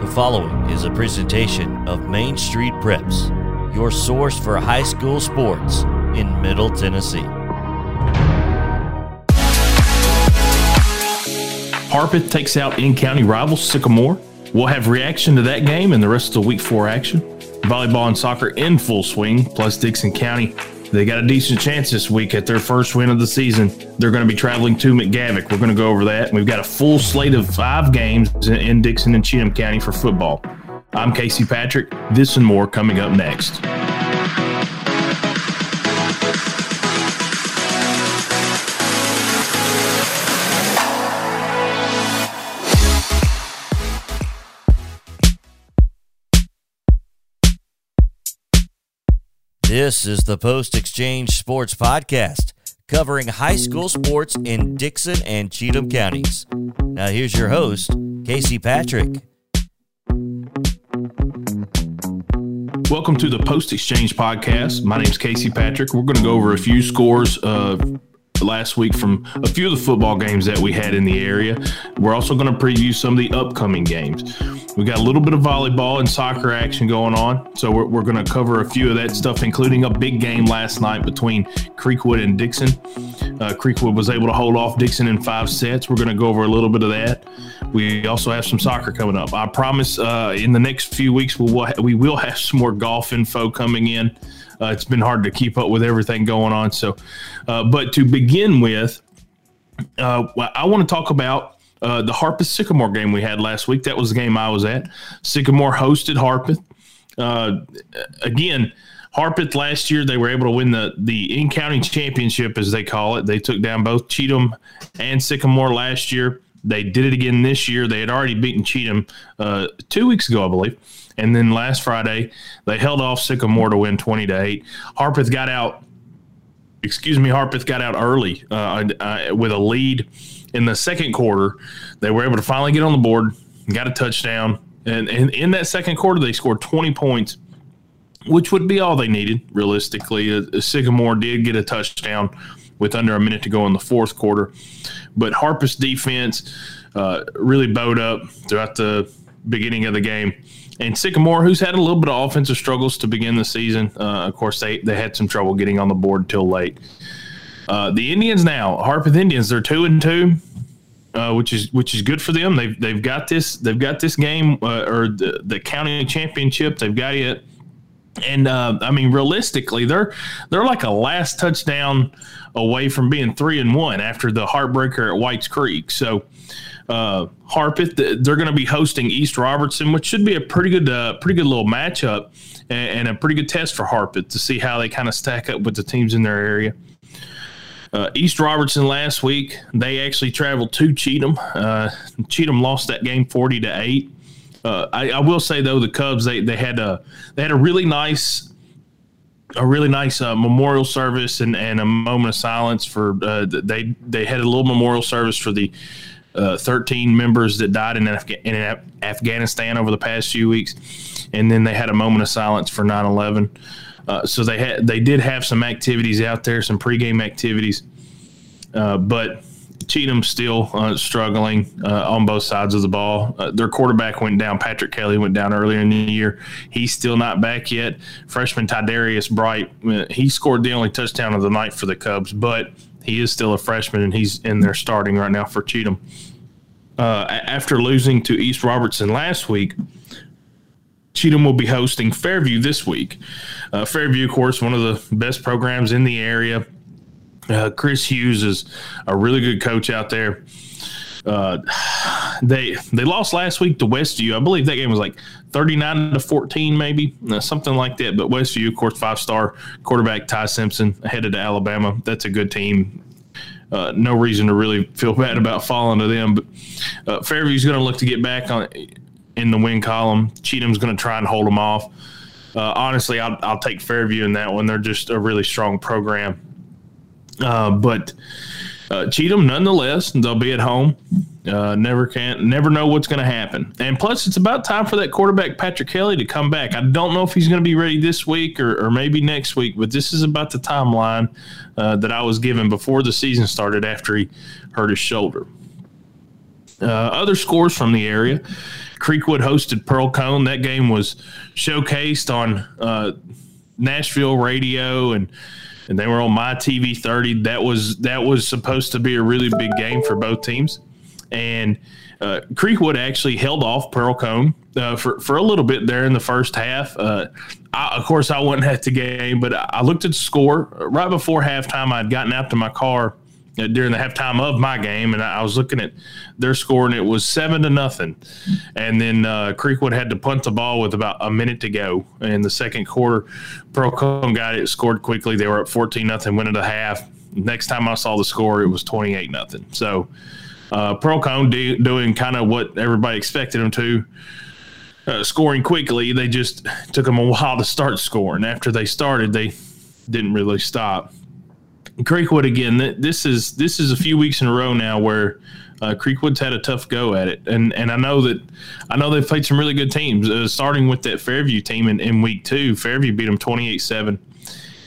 The following is a presentation of Main Street Preps, your source for high school sports in Middle Tennessee. Harpeth takes out in county rivals Sycamore. We'll have reaction to that game and the rest of the week four action. Volleyball and soccer in full swing, plus Dickson County. They got a decent chance this week at their first win of the season. They're going to be traveling to McGavock. We're going to go over that. We've got a full slate of five games in Dickson and Cheatham County for football. I'm Casey Patrick. This and more coming up next. This is the Post Exchange Sports Podcast, covering high school sports in Dickson and Cheatham counties. Now, here's your host, Casey Patrick. Welcome to the Post Exchange Podcast. My name is Casey Patrick. We're going to go over a few scores uh, last week from a few of the football games that we had in the area. We're also going to preview some of the upcoming games. We got a little bit of volleyball and soccer action going on. So we're, we're going to cover a few of that stuff, including a big game last night between Creekwood and Dickson. Uh, Creekwood was able to hold off Dickson in five sets. We're going to go over a little bit of that. We also have some soccer coming up. I promise uh, in the next few weeks we will, we will have some more golf info coming in. Uh, it's been hard to keep up with everything going on. So, uh, but to begin with, uh, I want to talk about uh, the Harpeth Sycamore game we had last week. That was the game I was at. Sycamore hosted Harpeth. Uh, again, Harpeth last year they were able to win the the in county championship as they call it. They took down both Cheatham and Sycamore last year. They did it again this year. They had already beaten Cheatham uh, two weeks ago, I believe. And then last Friday, they held off Sycamore to win 20 to 8. Harpeth got out, excuse me, Harpeth got out early uh, uh, with a lead in the second quarter, they were able to finally get on the board, got a touchdown, and, and in that second quarter, they scored 20 points, which would be all they needed, realistically. Uh, Sycamore did get a touchdown with under a minute to go in the fourth quarter, but Harpeth's defense uh, really bowed up throughout the beginning of the game. And Sycamore, who's had a little bit of offensive struggles to begin the season, uh, of course, they, they had some trouble getting on the board till late. Uh, the Indians now, Harpeth Indians, they're two and two, uh, which is which is good for them. They've they've got this they've got this game uh, or the, the county championship. They've got it, and uh, I mean realistically, they're they're like a last touchdown away from being three and one after the heartbreaker at Whites Creek. So. Uh, Harpeth, they're going to be hosting East Robertson, which should be a pretty good, uh, pretty good little matchup and, and a pretty good test for Harpeth to see how they kind of stack up with the teams in their area. Uh, East Robertson last week, they actually traveled to Cheatham. Uh, Cheatham lost that game forty to eight. Uh, I, I, will say though, the Cubs they they had a they had a really nice a really nice uh, memorial service and, and a moment of silence for uh, they they had a little memorial service for the uh, 13 members that died in, Afga- in Afghanistan over the past few weeks, and then they had a moment of silence for 9/11. Uh, so they had they did have some activities out there, some pregame activities, but Cheatham still uh, struggling uh, on both sides of the ball. Uh, their quarterback went down. Patrick Kelly went down earlier in the year. He's still not back yet. Freshman Tydarius Bright, he scored the only touchdown of the night for the Cubs, but he is still a freshman and he's in there starting right now for Cheatham. after losing to East Robertson last week, Cheatham will be hosting Fairview this week. Uh, Fairview, of course, one of the best programs in the area. Uh, Chris Hughes is a really good coach out there. Uh, they they lost last week to Westview. I believe that game was like thirty nine to fourteen, maybe uh, something like that. But Westview, of course, five star quarterback Ty Simpson headed to Alabama. That's a good team. Uh, no reason to really feel bad about falling to them. But uh, Fairview's going to look to get back on in the win column. Cheatham's going to try and hold them off. Uh, honestly, I'll, I'll, take Fairview in that one. They're just a really strong program. Uh, but uh, Cheatham, nonetheless, they'll be at home. Uh, never can, never know what's going to happen. And plus, it's about time for that quarterback Patrick Kelly to come back. I don't know if he's going to be ready this week or, or, maybe next week, but this is about the timeline uh, that I was given before the season started after he hurt his shoulder. Uh, other scores from the area Creekwood hosted Pearl-Cohn. That game was showcased on uh, Nashville radio and and they were on my TV 30. That was that was supposed to be a really big game for both teams. And uh, Creekwood actually held off Pearl-Cohn uh, for for a little bit there in the first half. Uh, I, of course, I wasn't at the game, but I looked at the score right before halftime. I'd gotten out to my car during the halftime of my game, and I was looking at their score, and it was seven to nothing. And then uh, Creekwood had to punt the ball with about a minute to go in the second quarter. Pearl-Cohn got it, scored quickly. They were up fourteen nothing, went into half. Next time I saw the score, it was twenty eight nothing. So uh, Pearl-Cohn do, doing kind of what everybody expected them to. Uh, scoring quickly, they just took them a while to start scoring. After they started, they didn't really stop. Creekwood again. This is this is a few weeks in a row now where uh, Creekwood's had a tough go at it, and and I know that I know they've played some really good teams. Uh, starting with that Fairview team in, in week two, Fairview beat them twenty eight seven,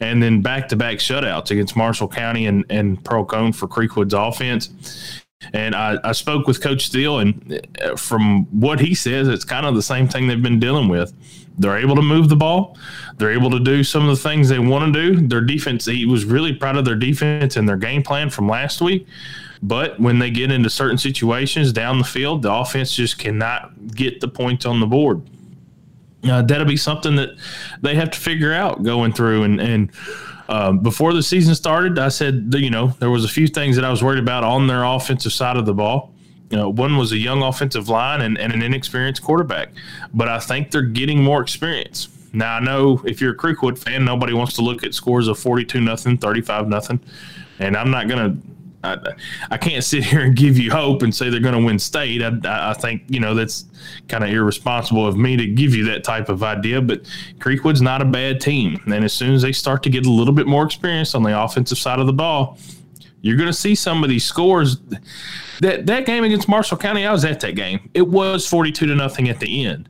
and then back to back shutouts against Marshall County and and Pearl-Cohn for Creekwood's offense. And I, I spoke with Coach Steele, and uh, from what he says, it's kind of the same thing they've been dealing with. They're able to move the ball. They're able to do some of the things they want to do. Their defense, he was really proud of their defense and their game plan from last week. But when they get into certain situations down the field, the offense just cannot get the points on the board. Uh, that'll be something that they have to figure out going through. And, and um, before the season started, I said, you know, there was a few things that I was worried about on their offensive side of the ball. You know, one was a young offensive line and, and an inexperienced quarterback, but I think they're getting more experience. Now I know if you're a Creekwood fan, nobody wants to look at scores of forty-two nothing, thirty-five nothing, and I'm not gonna. I, I can't sit here and give you hope and say they're going to win state. I, I think you know that's kind of irresponsible of me to give you that type of idea. But Creekwood's not a bad team, and as soon as they start to get a little bit more experience on the offensive side of the ball, you're going to see some of these scores. That that game against Marshall County, I was at that game. It was 42 to nothing at the end.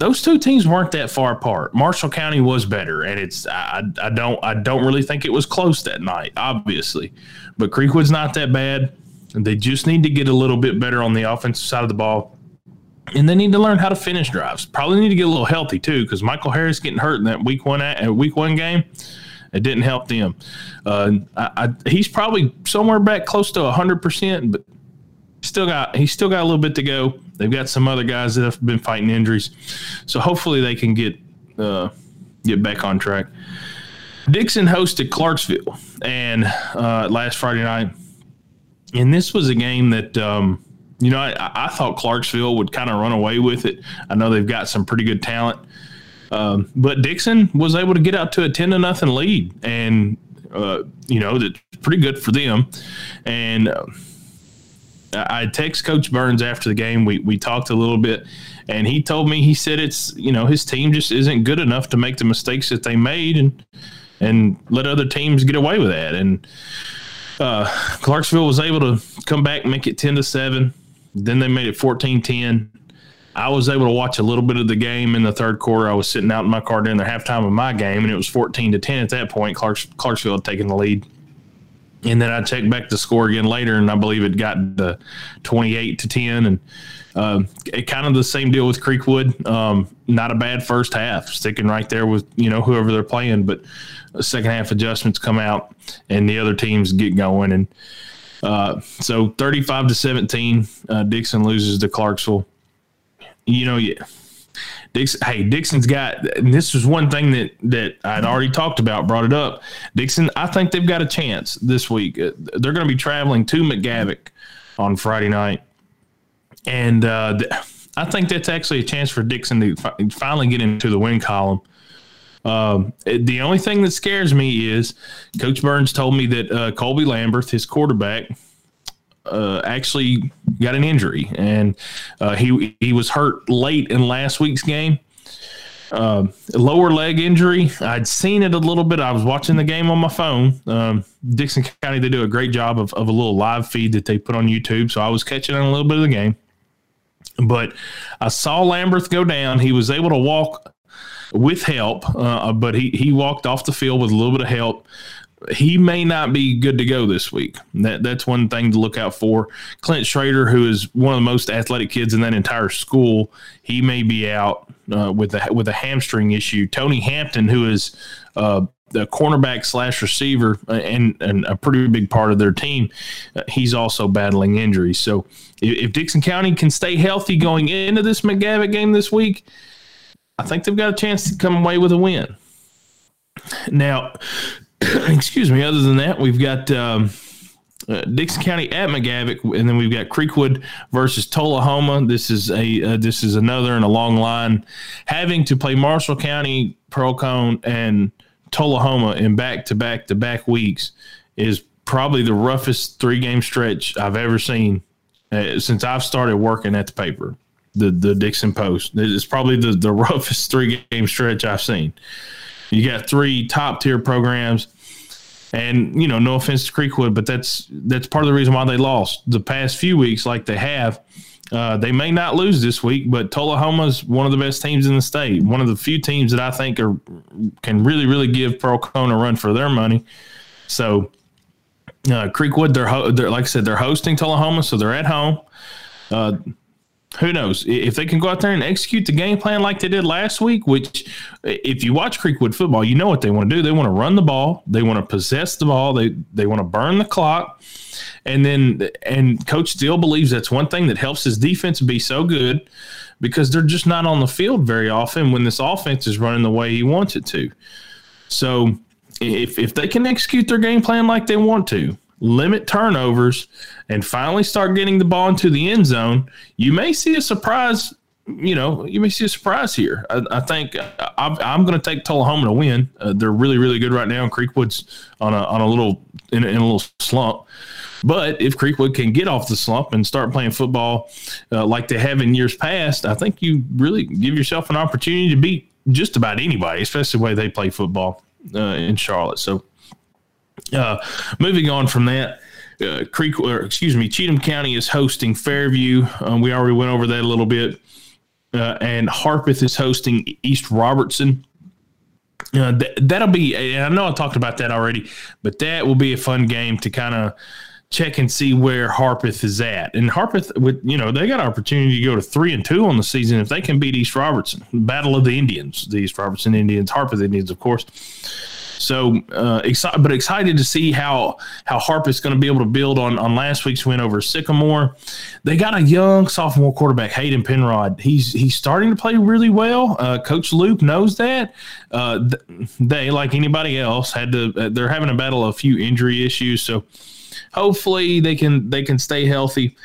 Those two teams weren't that far apart. Marshall County was better, and it's I, I don't I don't really think it was close that night, obviously, but Creekwood's not that bad. They just need to get a little bit better on the offensive side of the ball, and they need to learn how to finish drives. Probably need to get a little healthy too, because Michael Harris getting hurt in that week one at week one game it didn't help them. Uh, I, I, he's probably somewhere back close to hundred percent, but still got he's still got a little bit to go. They've got some other guys that have been fighting injuries, so hopefully they can get uh, get back on track. Dickson hosted Clarksville and uh, last Friday night, and this was a game that. Um, you know, I, I thought Clarksville would kind of run away with it. I know they've got some pretty good talent. Um, but Dickson was able to get out to a ten to nothing lead, and uh, you know that's pretty good for them. And uh, I text Coach Burns after the game. We we talked a little bit, and he told me he said it's you know his team just isn't good enough to make the mistakes that they made, and and let other teams get away with that. And uh, Clarksville was able to come back, make it ten to seven. Then they made it 14-10. I was able to watch a little bit of the game in the third quarter. I was sitting out in my car during the halftime of my game, and it was 14 to 10 at that point. Clarks, Clarksville had taken the lead. And then I checked back the score again later, and I believe it got the 28 to 10. And uh, it kind of the same deal with Creekwood. Um, not a bad first half, sticking right there with you know whoever they're playing, but second half adjustments come out, and the other teams get going. And uh, so 35 to 17, uh, Dickson loses to Clarksville you know, yeah. Dickson, hey, Dickson's got, and this was one thing that that I'd already talked about, brought it up. Dickson, I think they've got a chance this week. Uh, they're going to be traveling to McGavock on Friday night, and uh, I think that's actually a chance for Dickson to fi- finally get into the win column. Um, the only thing that scares me is Coach Burns told me that uh, Colby Lambert, his quarterback, uh, actually got an injury, and uh, he he was hurt late in last week's game. Uh, lower leg injury. I'd seen it a little bit. I was watching the game on my phone. Um, Dickson County, they do a great job of, of a little live feed that they put on YouTube. So I was catching on a little bit of the game. But I saw Lambert go down. He was able to walk with help, uh, but he, he walked off the field with a little bit of help he may not be good to go this week. That that's one thing to look out for. Clint Schrader, who is one of the most athletic kids in that entire school, he may be out uh, with a with a hamstring issue. Tony Hampton, who is uh, the cornerback slash receiver uh, and, and a pretty big part of their team, uh, he's also battling injuries. So if, if, Dickson County can stay healthy going into this McGavock game this week, I think they've got a chance to come away with a win. Now, excuse me. Other than that, we've got um, uh, Dickson County at McGavock, and then we've got Creekwood versus Tullahoma. This is a uh, this is another in a long line, having to play Marshall County, Pearl-Cohn, and Tullahoma in back to back to back weeks is probably the roughest three game stretch I've ever seen uh, since I've started working at the paper, the the Dickson Post. It's probably the the roughest three game stretch I've seen. You got three top tier programs. And you know, no offense to Creekwood, but that's that's part of the reason why they lost the past few weeks, like they have. Uh, they may not lose this week, but Tullahoma's one of the best teams in the state. One of the few teams that I think are can really, really give Pearl-Cohn a run for their money. So, uh, Creekwood, they're, ho- they're like I said, they're hosting Tullahoma, so they're at home. Uh, who knows? If they can go out there and execute the game plan like they did last week which if you watch creekwood football you know what they want to do. They want to run the ball. They want to possess the ball. They they want to burn the clock. And then and coach still believes that's one thing that helps his defense be so good because they're just not on the field very often when this offense is running the way he wants it to. So if if they can execute their game plan like they want to limit turnovers, and finally start getting the ball into the end zone, you may see a surprise. You know, you may see a surprise here. I, I think i am going to take Tullahoma to win. Uh, they're really, really good right now. Creekwood's on a on a little in a, in a little slump. But if Creekwood can get off the slump and start playing football uh, like they have in years past, I think you really give yourself an opportunity to beat just about anybody, especially the way they play football uh, in Charlotte. So uh, moving on from that, uh, Creek, or excuse me, Cheatham County is hosting Fairview. Um, we already went over that a little bit. Uh, and Harpeth is hosting East Robertson. Uh, th- that'll be, and I know I talked about that already, but that will be a fun game to kind of check and see where Harpeth is at. And Harpeth, with you know, they got an opportunity to go to three and two on the season if they can beat East Robertson. Battle of the Indians, the East Robertson Indians, Harpeth Indians, of course. So uh, excited, but excited to see how how Harp is going to be able to build on on last week's win over Sycamore. They got a young sophomore quarterback, Hayden Penrod. He's he's starting to play really well. Uh, Coach Luke knows that. Uh, they, like anybody else, had to. Uh, they're having a battle of a few injury issues. So hopefully they can they can stay healthy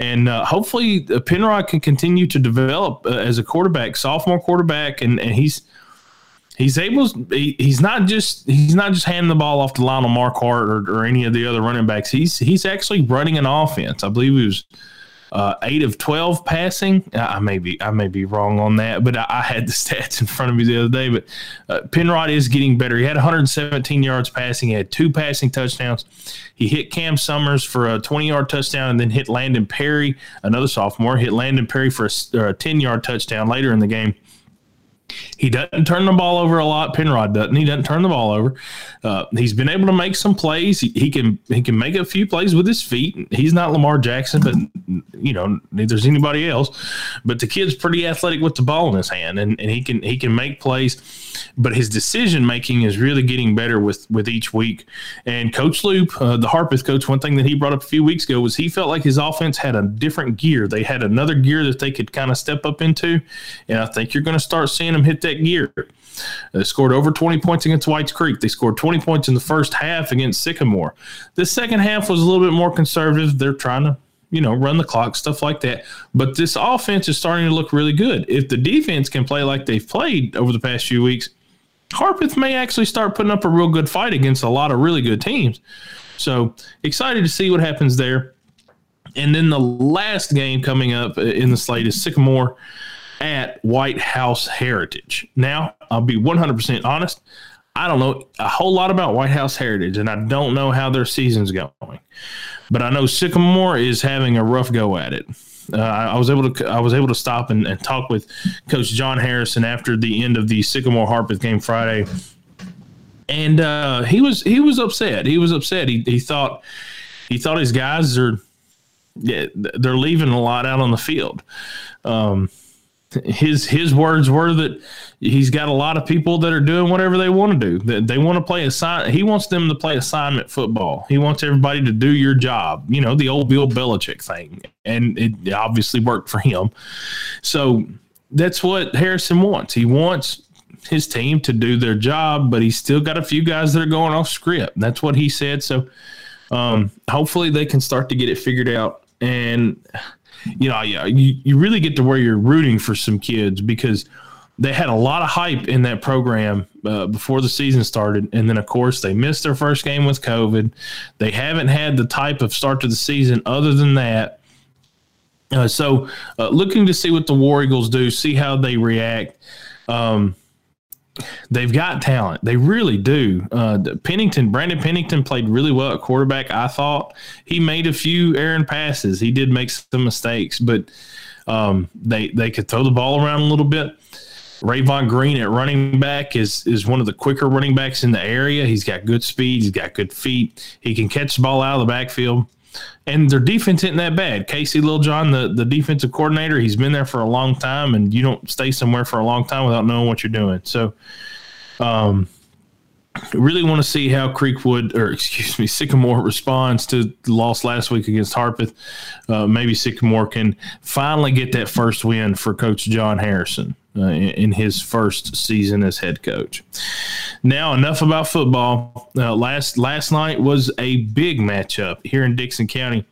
and uh, hopefully uh, Penrod can continue to develop uh, as a quarterback, sophomore quarterback, and, and he's he's able. He, he's not just he's not just handing the ball off to Lionel Marquardt or, or any of the other running backs. He's he's actually running an offense. I believe he was uh, eight of twelve passing. I may be I may be wrong on that, but I, I had the stats in front of me the other day. But uh, Penrod is getting better. He had 117 yards passing. He had two passing touchdowns. He hit Cam Summers for a 20 yard touchdown, and then hit Landon Perry, another sophomore, hit Landon Perry for a, a 10 yard touchdown later in the game. He doesn't turn the ball over a lot. Penrod doesn't. He doesn't turn the ball over. Uh, he's been able to make some plays. He, he, can he can make a few plays with his feet. He's not Lamar Jackson, but you know neither is anybody else. But the kid's pretty athletic with the ball in his hand, and, and he can he can make plays. But his decision making is really getting better with with each week. And Coach Loop, uh, the Harpeth coach, one thing that he brought up a few weeks ago was he felt like his offense had a different gear. They had another gear that they could kind of step up into, and I think you're going to start seeing them hit that gear. They scored over 20 points against Whites Creek. They scored 20 points in the first half against Sycamore. The second half was a little bit more conservative. They're trying to, you know, run the clock, stuff like that. But this offense is starting to look really good. If the defense can play like they've played over the past few weeks, Harpeth may actually start putting up a real good fight against a lot of really good teams. So excited to see what happens there. And then the last game coming up in the slate is Sycamore at White House Heritage. Now, I'll be 100% honest. I don't know a whole lot about White House Heritage, and I don't know how their season's going. But I know Sycamore is having a rough go at it. Uh, I was able to I was able to stop and, and, talk with Coach John Harrison after the end of the Sycamore Harpeth game Friday, and uh, he was he was upset. He was upset. He he thought he thought his guys are they're leaving a lot out on the field. Um, his his words were that he's got a lot of people that are doing whatever they want to do. They, they want to play assign. He wants them to play assignment football. He wants everybody to do your job. You know the old Bill Belichick thing, and it obviously worked for him. So that's what Harrison wants. He wants his team to do their job, but he's still got a few guys that are going off script. That's what he said. So um, hopefully they can start to get it figured out. And you know, you, you really get to where you're rooting for some kids because they had a lot of hype in that program uh, before the season started. And then, of course, they missed their first game with COVID. They haven't had the type of start to the season other than that. Uh, so, uh, looking to see what the War Eagles do, see how they react. Um, they've got talent. They really do. Uh, Pennington, Brandon Pennington played really well at quarterback. I thought he made a few errant passes. He did make some mistakes, but um, they they could throw the ball around a little bit. Rayvon Green at running back is is one of the quicker running backs in the area. He's got good speed. He's got good feet. He can catch the ball out of the backfield. And their defense isn't that bad. Casey Littlejohn, the, the defensive coordinator, he's been there for a long time, and you don't stay somewhere for a long time without knowing what you're doing. So, um, really want to see how Creekwood, or excuse me, Sycamore responds to the loss last week against Harpeth. Uh, maybe Sycamore can finally get that first win for Coach John Harrison uh, in, his first season as head coach. Now, enough about football. Uh, last last night was a big matchup here in Dickson County.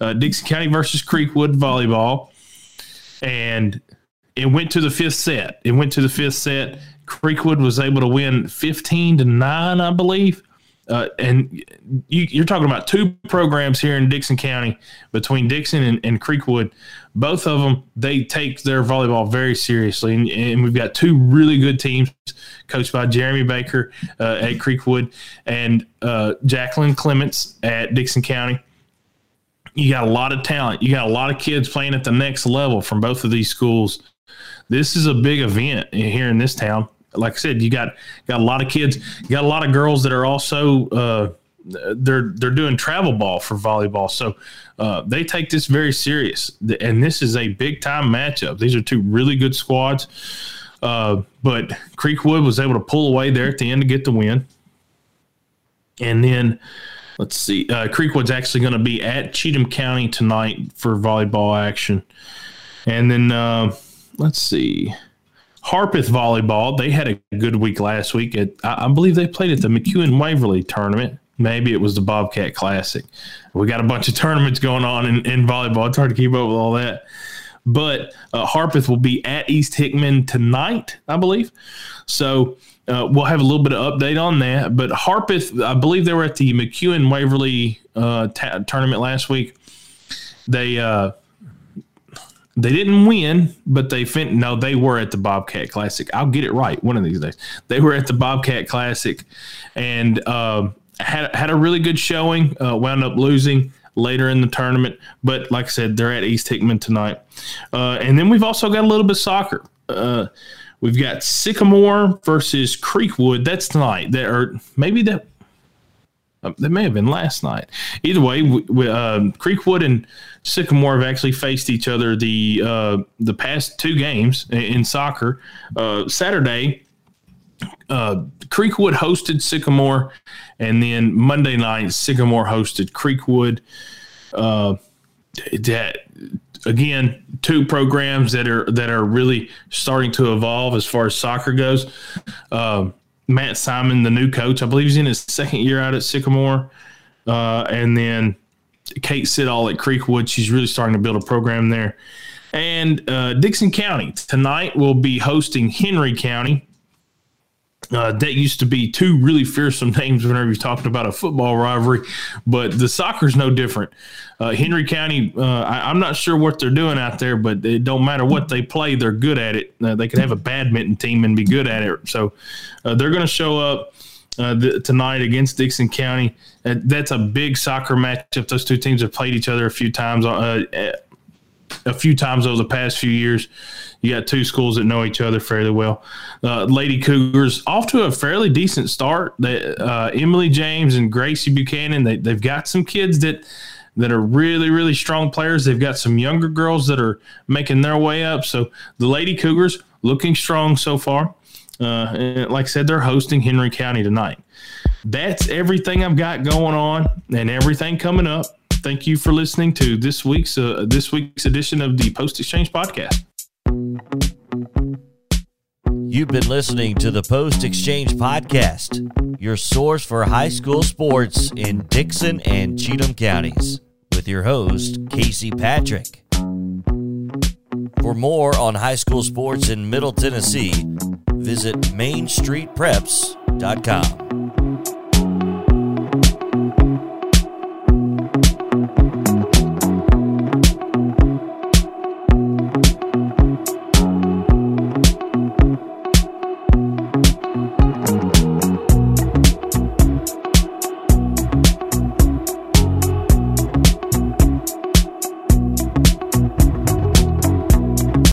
Uh, Dickson County versus Creekwood volleyball, and it went to the fifth set. It went to the fifth set. Creekwood was able to win fifteen to nine, I believe. Uh, and you, are talking about two programs here in Dickson County between Dickson and, and Creekwood. Both of them, they take their volleyball very seriously. And, and we've got two really good teams coached by Jeremy Baker uh, at Creekwood and uh, Jacqueline Clements at Dixon County. You got a lot of talent. You got a lot of kids playing at the next level from both of these schools. This is a big event here in this town like I said, you got got a lot of kids, you got a lot of girls that are also uh, they're they're doing travel ball for volleyball, so uh, they take this very serious. And this is a big time matchup. These are two really good squads, uh, but Creekwood was able to pull away there at the end to get the win. And then let's see, uh, Creekwood's actually going to be at Cheatham County tonight for volleyball action, and then uh, let's see. Harpeth volleyball, they had a good week last week. At, I, believe they played at the McEwen Waverly tournament. Maybe it was the Bobcat Classic. We got a bunch of tournaments going on in, in volleyball. It's hard to keep up with all that. But uh, Harpeth will be at East Hickman tonight, I believe. So uh, we'll have a little bit of update on that. But Harpeth, I believe they were at the McEwen Waverly uh, tournament last week. They uh, they didn't win, but they fin- no, they were at the Bobcat Classic. I'll get it right one of these days. They were at the Bobcat Classic, and uh, had had a really good showing. Uh, wound up losing later in the tournament, but like I said, they're at East Hickman tonight. Uh, and then we've also got a little bit of soccer. Uh, we've got Sycamore versus Creekwood. That's tonight. That or maybe that uh, that may have been last night. Either way, we, we, uh, Creekwood and Sycamore have actually faced each other the uh, the past two games in, soccer. Uh, Saturday, uh, Creekwood hosted Sycamore, and then Monday night, Sycamore hosted Creekwood. Uh, that again, two programs that are that are really starting to evolve as far as soccer goes. Um, Matt Simon, the new coach. I believe he's in his second year out at Sycamore. Uh, and then Kate Siddall at Creekwood. She's really starting to build a program there. And uh, Dickson County tonight will be hosting Henry County. Uh, that used to be two really fearsome names whenever you're talking about a football rivalry, but the soccer's no different. Uh, Henry County, uh, I, am not sure what they're doing out there, but it don't matter what they play, they're good at it. Uh, they could have a badminton team and be good at it. So uh, they're going to show up uh, tonight against Dickson County. that's a big soccer matchup. Those two teams have played each other a few times a few times over the past few years. You got two schools that know each other fairly well. Uh, Lady Cougars off to a fairly decent start. They, uh, Emily James and Gracie Buchanan, they, they've got some kids that that are really, really strong players. They've got some younger girls that are making their way up. So the Lady Cougars looking strong so far. Uh, and like I said, they're hosting Henry County tonight. That's everything I've got going on and everything coming up. Thank you for listening to this week's uh, this week's edition of the Post Exchange podcast. You've been listening to the Post Exchange Podcast, your source for high school sports in Dickson and Cheatham counties, with your host, Casey Patrick. For more on high school sports in Middle Tennessee, visit MainStreetPreps.com.